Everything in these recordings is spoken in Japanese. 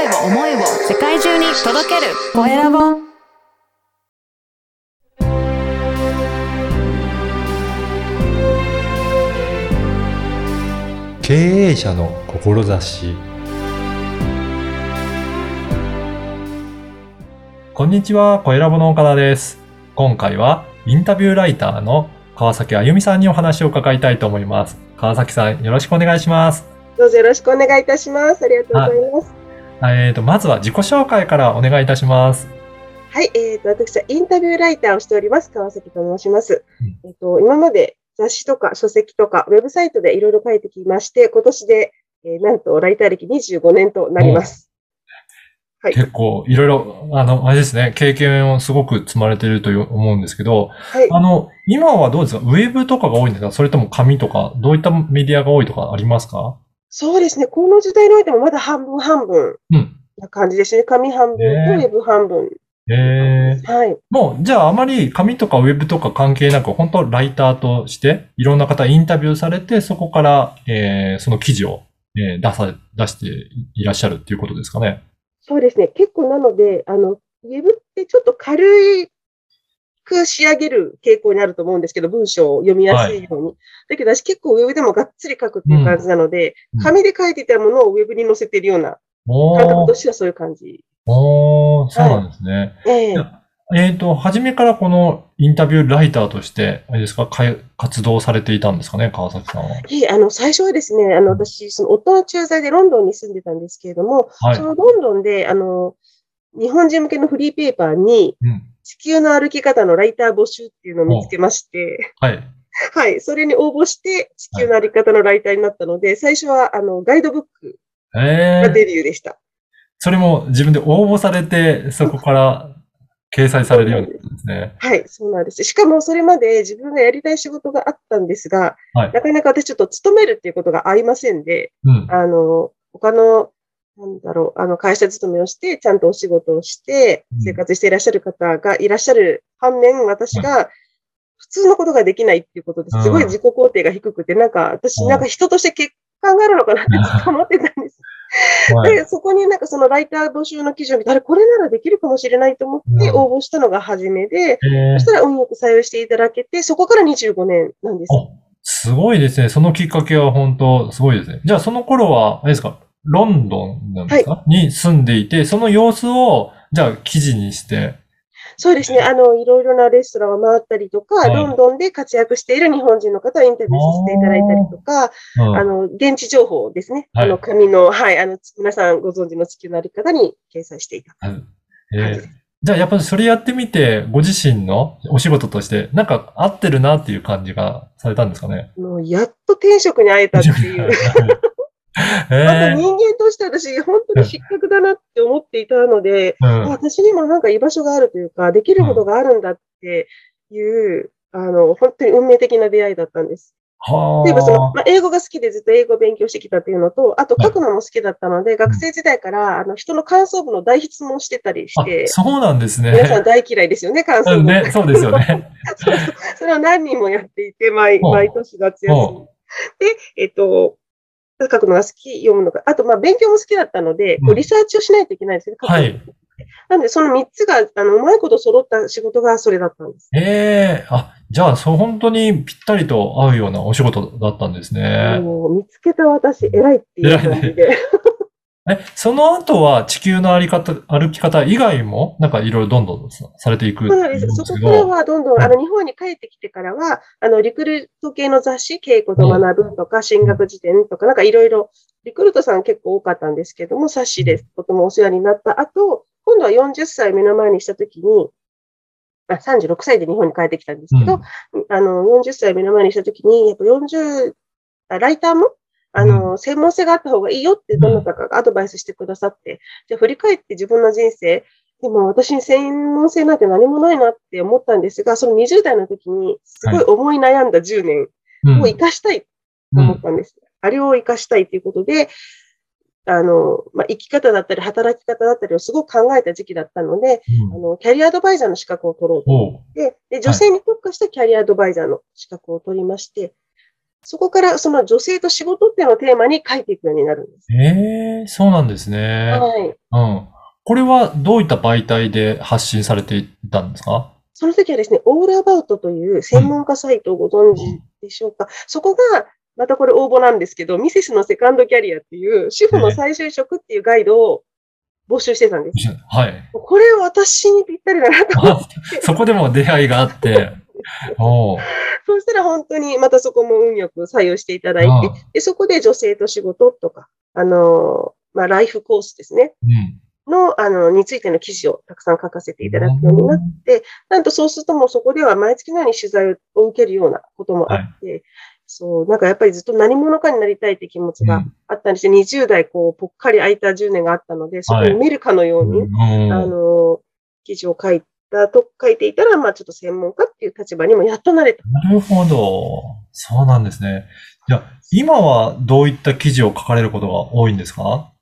声を思いを世界中に届けるコエラボ経営者の志こんにちは、コエラボの岡田です。今回はインタビューライターの川崎あゆみさんにお話を伺いたいと思います。川崎さん、よろしくお願いします。どうぞよろしくお願いいたします。ありがとうございます。えーと、まずは自己紹介からお願いいたします。はい、えっ、と、私はインタビューライターをしております、川崎と申します。うえっ、と、今まで雑誌とか書籍とかウェブサイトでいろいろ書いてきまして、今年で、えーなんとライター歴25年となります。はい。結構いろいろ、あの、あれですね、経験をすごく積まれていると思うんですけど、はい。あの、今はどうですか？ウェブとかが多いんですか？それとも紙とか、どういったメディアが多いとかありますか？そうですね。この時代においてもまだ半分半分うん。な感じですね。紙半分とウねェブ半分。えー、はい。もう、じゃああまり紙とかウェブとか関係なく、本当ライターとして、いろんな方インタビューされて、そこから、えー、その記事を、えー出さ、出していらっしゃるっていうことですかね。そうですね。結構なので、あの、ウェブってちょっと軽く仕上げる傾向にあると思うんですけど、文章を読みやすいように。だけど私結構ウェブでもがっつり書くっていう感じなので、うん紙で書いていたものをウェブに載せてるようなお感覚ーとしてはそういう感じ。おーそうなんですね。ええいやえっ、と、初めからこのインタビューライターとして、あれですか、かい活動されていたんですかね、川崎さんは？いえあの、最初はですね、あの、私、その夫の駐在でロンドンに住んでたんですけれども、はいそ。のロンドンで、あの、日本人向けのフリーペーパーに、うん。地球の歩き方のライター募集っていうのを見つけまして、はい。はい。それに応募して、地球の歩き方のライターになったので、最初は、あの、ガイドブックえー、がデビューでした。それも自分で応募されて、そこから掲載されるようになったんですね。はい、そうなんです。しかも、それまで自分がやりたい仕事があったんですが、はいなかなか私ちょっと勤めるっていうことが合いませんで、うん。あの、他の、なんだろう、あの、会社勤めをして、ちゃんとお仕事をしてうん、生活していらっしゃる方がいらっしゃる反面、私が、普通のことができないっていうことですごい自己肯定が低くて、なんか私、うんなんか人として欠陥があるのかなってずっと思ってたんです。はい。で、そこになんかそのライター募集の記事を見て、あれ、これならできるかもしれないと思ってうん応募したのが初めで、えーそしたら運よく採用していただけて、そこから25年なんです。おすごいですね。そのきっかけは本当すごいですね。じゃあその頃は、あれですか、ロンドンなんですか、に住んでいて、その様子を、じゃあ記事にして、そうですね。あの、いろいろなレストランを回ったりとか、はい。ロンドンで活躍している日本人の方をインタビューさせていただいたりとか、うん。あの、現地情報ですね。はい。あの、紙の、はい、あの、皆さんご存知の地球のあり方に掲載していた。はい。感えーじゃあやっぱりそれやってみて、ご自身のお仕事として、なんか合ってるなっていう感じがされたんですかね？もう、やっと転職に会えたっていう。あとえー人間として私、本当に失格だなって思っていたので、うん私にもなんか居場所があるというか、できることがあるんだっていう、あの、本当に運命的な出会いだったんです。は例えばその、あ。まあ、英語が好きでずっと英語を勉強してきたっていうのと、あとはい書くのも好きだったので、学生時代から、あの、人の感想文の大質問してたりしあて、そうなんですね。皆さん大嫌いですよね、感想文。うんね、そうですよね。それを何人もやっていて、毎、毎年夏休ほみ。で、えっと、書くのが好き、読むのが、あと、まあ、勉強も好きだったので、リサーチをしないといけないんですよね。はい。なんで、その3つが、あの、うまいこと揃った仕事がそれだったんです。ええあ、じゃあ、そう、本当にぴったりと合うようなお仕事だったんですね。もう見つけた私、偉いっていう感じで。え、その後は地球の歩き方、歩き方以外も、なんかいろいろどんどんさされていくそうなんです。そこからど、はどんどん、あの、日本に帰ってきてからは、あの、リクルート系の雑誌、稽古と学ぶとか、進学辞典とか、なんかいろいろ、リクルートさん結構多かったんですけども、冊子でとてもお世話になった後、今度は40歳目の前にしたときに、あ36歳で日本に帰ってきたんですけど、あの、40歳目の前にしたときに、やっぱ40、あライターも、あの、専門性があった方がいいよってどなたかがアドバイスしてくださって、じゃあ振り返って自分の人生、でも私に専門性なんて何もないなって思ったんですが、その20代の時にすごい思い悩んだ10年うん。を生かしたいと思ったんです。あれを生かしたいということで、あの、まあ、生き方だったり働き方だったりをすごく考えた時期だったので、うん。あの、キャリアアドバイザーの資格を取ろうと思って、で、女性に特化したキャリアアドバイザーの資格を取りまして、そこからその女性と仕事っていうのをテーマに書いていくようになるんです。ええそうなんですね。はい。うん。これはどういった媒体で発信されていたんですか？その時はですね、オールアバウトという専門家サイトをご存知でしょうか？そこが、またこれ応募なんですけど、ミセスのセカンドキャリアっていう、主婦の再就職っていうガイドを募集してたんです。はい。これ私にぴったりだなと思って。あそこでも出会いがあって、おーそうしたら本当にまたそこも運よく採用していただいて、うんでそこで女性と仕事とか、あの、まあ、ライフコースですね。うん。の、あの、についての記事をたくさん書かせていただくようになって、なんとそうするともうそこでは毎月のように取材を受けるようなこともあって、そう、なんかやっぱりずっと何者かになりたいって気持ちがうん。あったんですよ。20代こう、ぽっかり空いた10年があったので、そこに見るかのように、うん。あの、記事を書いたと、書いていたら、まあちょっと専門家っていう立場にもやっとなれた。なるほど。そうなんですね。じゃあ、今はどういった記事を書かれることが多いんですか？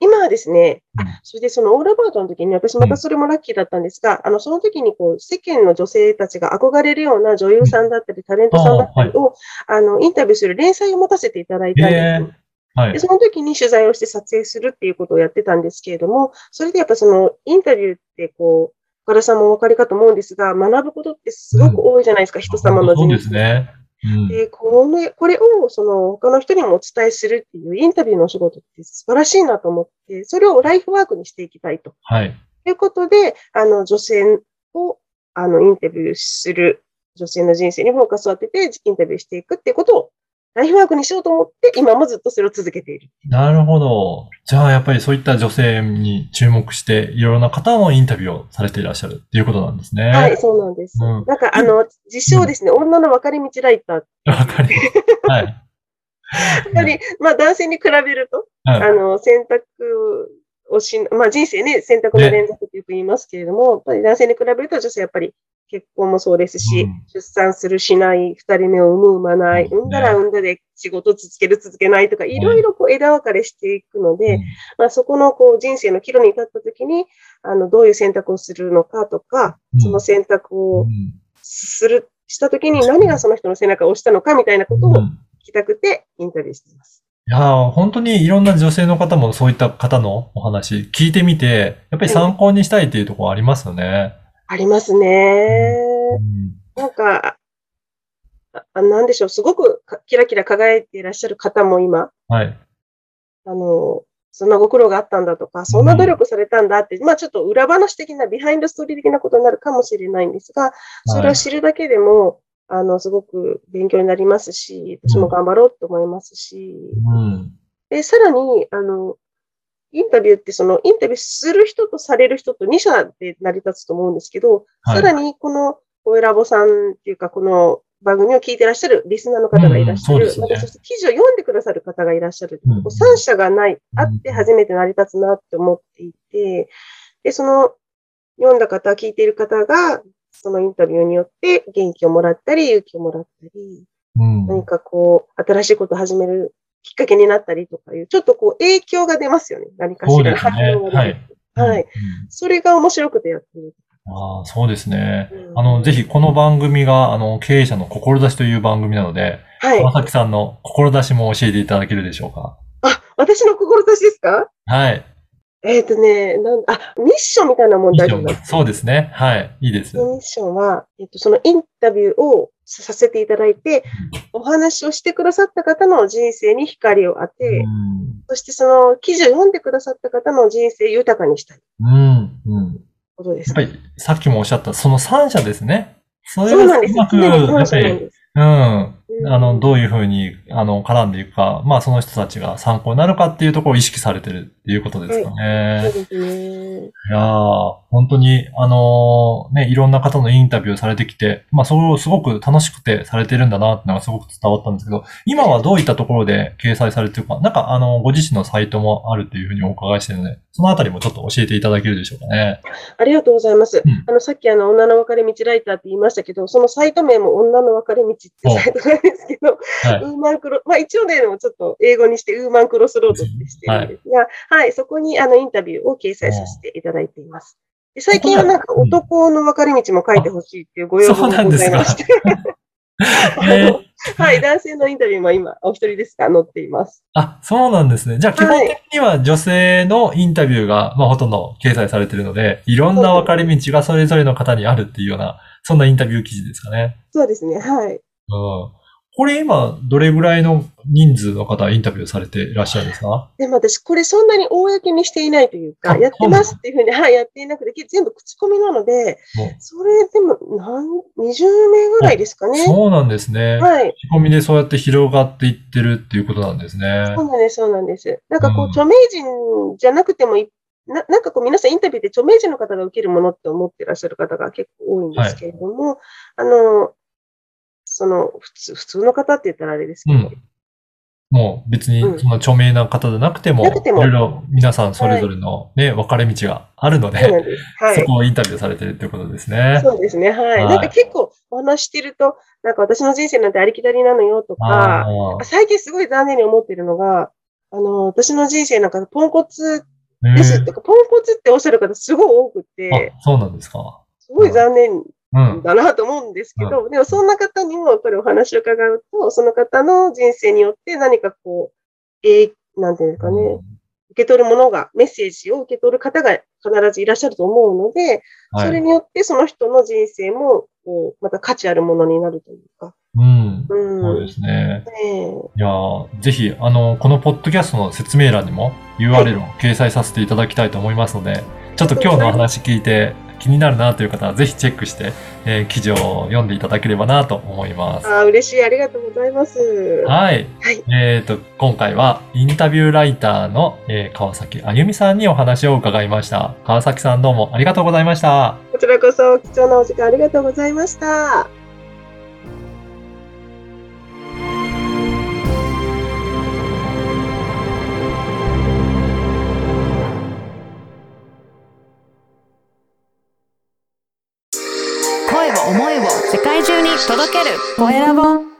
今はですね、うんそれでそのオールアバウトの時に私またそれもラッキーだったんですが、あの、その時にこう、世間の女性たちが憧れるような女優さんだったり、タレントさんだったりを、あの、インタビューする連載を持たせていただいたんですよ。で、はい。その時に取材をして撮影するっていうことをやってたんですけれども、それでやっぱそのインタビューってこう、岡田さんもお分かりかと思うんですが、学ぶことってすごく多いじゃないですか、人様のそう人ですね。うん。で、この、これを、その、他の人にもお伝えするっていうインタビューのお仕事って素晴らしいなと思って、それをライフワークにしていきたいとはい。いうことで、あの、女性を、あの、インタビューする、女性の人生にフォーカスを当てて、インタビューしていくっていうことを、ライフワークにしようと思って、今もずっとそれを続けている。なるほど。じゃあ、やっぱりそういった女性に注目して、いろいろな方のインタビューをされていらっしゃるっていうことなんですね。はい、そうなんです。うんなんか、あの、自称ですね、女の分かれ道ライター。やわかります。はい。っぱり、まあ、男性に比べると、はいあの、選択をし、まあ人生ね、選択の連続ってよく言いますけれども、やっぱり男性に比べると女性やっぱり結婚もそうですし、うん。出産するしない、二人目を産む産まない、産んだら産んだで仕事続ける続けないとか、いろいろこう枝分かれしていくので、まあそこのこう人生の岐路に立った時に、あの、どういう選択をするのかとか、うん。その選択をうんする、した時に何がその人の背中を押したのかみたいなことを聞うん。きたくてインタビューしています。いやー本当にいろんな女性の方もそういった方のお話聞いてみて、やっぱり参考にしたいっていうところありますよね。ありますね。うんなんか、ああなんでしょう、すごくかキラキラ輝いていらっしゃる方も今、はい。あの、そんなご苦労があったんだとか、そんな努力されたんだって、まあちょっと裏話的な、 behind story 的なことになるかもしれないんですが、それを知るだけでも、あの、すごく勉強になりますし、私も頑張ろうと思いますし、うん。で、さらに、あの、インタビューってその、インタビューする人とされる人と二者で成り立つと思うんですけど、はいさらにこの、お選ぼさんっていうか、この番組を聞いてらっしゃるリスナーの方がいらっしゃる、うんそねまたそして記事を読んでくださる方がいらっしゃる。うんこう三者がない、あって初めて成り立つなって思っていて、で、その、読んだ方、聞いている方が、そのインタビューによって元気をもらったり、勇気をもらったり、うん。何かこう、新しいことを始めるきっかけになったりとかいう、ちょっとこう、影響が出ますよね。何かしらのそうですね。はいはいうんそれが面白くてやってる。ああ、そうですね。うんあの、ぜひこの番組が、あの、経営者の志という番組なので、はい。川崎さんの志も教えていただけるでしょうか？あ、私の志ですか？はい。えっ、とね、なんあ、ミッションみたいなもん大丈夫。そうですね。はい。いいです。ミッションは、えっ、と、そのインタビューをさせていただいて、お話をしてくださった方の人生に光を当て、うん。そしてその記事を読んでくださった方の人生を豊かにしたいうん。うん。ことです。やっぱり、さっきもおっしゃった、その3社ですね。それそうなんです。がうまく、やっぱり。うんあの、どういうふうに、あの、絡んでいくか、まあ、その人たちが参考になるかっていうところを意識されてるっていうことですかそうね。ですね。いやー、本当に、あのね、いろんな方のインタビューされてきて、まあ、それをすごく楽しくてされてるんだなってのがすごく伝わったんですけど、今はどういったところで掲載されてるか、なんか、あの、ご自身のサイトもあるっていうふうにお伺いしてるので、そのあたりもちょっと教えていただけるでしょうかね。ありがとうございます。うんあの、さっきあの、女の分かれ道ライターって言いましたけど、そのサイト名も女の分かれ道っていうサイトなんですけど、はい。ウーマンクロ、まあ一応ね、ちょっと英語にしてウーマンクロスロードってしてるんですが、はい、そこにあの、インタビューを掲載させていただいています。で最近はなんかうん男の分かれ道も書いてほしいっていうご要望がございまして、えーはい、男性のインタビューも今、お一人ですが載っています。あ、そうなんですね。じゃあ基本的には女性のインタビューが、まあほとんど掲載されているので、いろんな分かれ道がそれぞれの方にあるっていうような、そんなインタビュー記事ですかね。そうですね、はい。うん。これ今、どれぐらいの人数の方インタビューされていらっしゃるんですか？でも私、これそんなに公にしていないというか、あやってますっていうふうに、はい、やっていなくて、全部口コミなのでそれでも、なん、20名ぐらいですかね。そうなんですね。はい。仕込みでそうやって広がっていってるっていうことなんですね。そうなんです、そうなんです。なんかこう、うん著名人じゃなくてもいな、なんかこう、皆さんインタビューで著名人の方が受けるものって思ってらっしゃる方が結構多いんですけれども、あの、その、普通、普通の方って言ったらあれですけど、うん。もう別にうんその著名な方じゃなくても、いろいろ皆さんそれぞれのね、分かれ道があるので。はい。そこをインタビューされてるっていうことですね。そうですね、はい。はいなんか結構お話ししてると、なんか私の人生なんてありきたりなのよとあか、あ最近すごい残念に思ってるのが、あの、私の人生なんかポンコツーですとか、ポンコツっておっしゃる方すごい多くて、そうなんですか。すごい残念うん。だなと思うんですけど、でもそんな方にもやっぱりお話を伺うと、その方の人生によって何かこう、えー、なんていうんですかね、受け取るものが、メッセージを受け取る方が必ずいらっしゃると思うので、はいそれによってその人の人生も、こう、また価値あるものになるというか。うん。うん。そうですね。ねいやーぜひ、あの、このポッドキャストの説明欄にも URL を掲載させていただきたいと思いますので、ちょっと今日のお話聞いて気になるなという方はぜひチェックして、えー記事を読んでいただければなと思います。ああ、嬉しい。ありがとうございます。はい。はい。えっ、と、今回はインタビューライターの、えー川崎あゆみさんにお話を伺いました。川崎さんどうもありがとうございました。こちらこそ貴重なお時間ありがとうございました。届ける。コエラボ。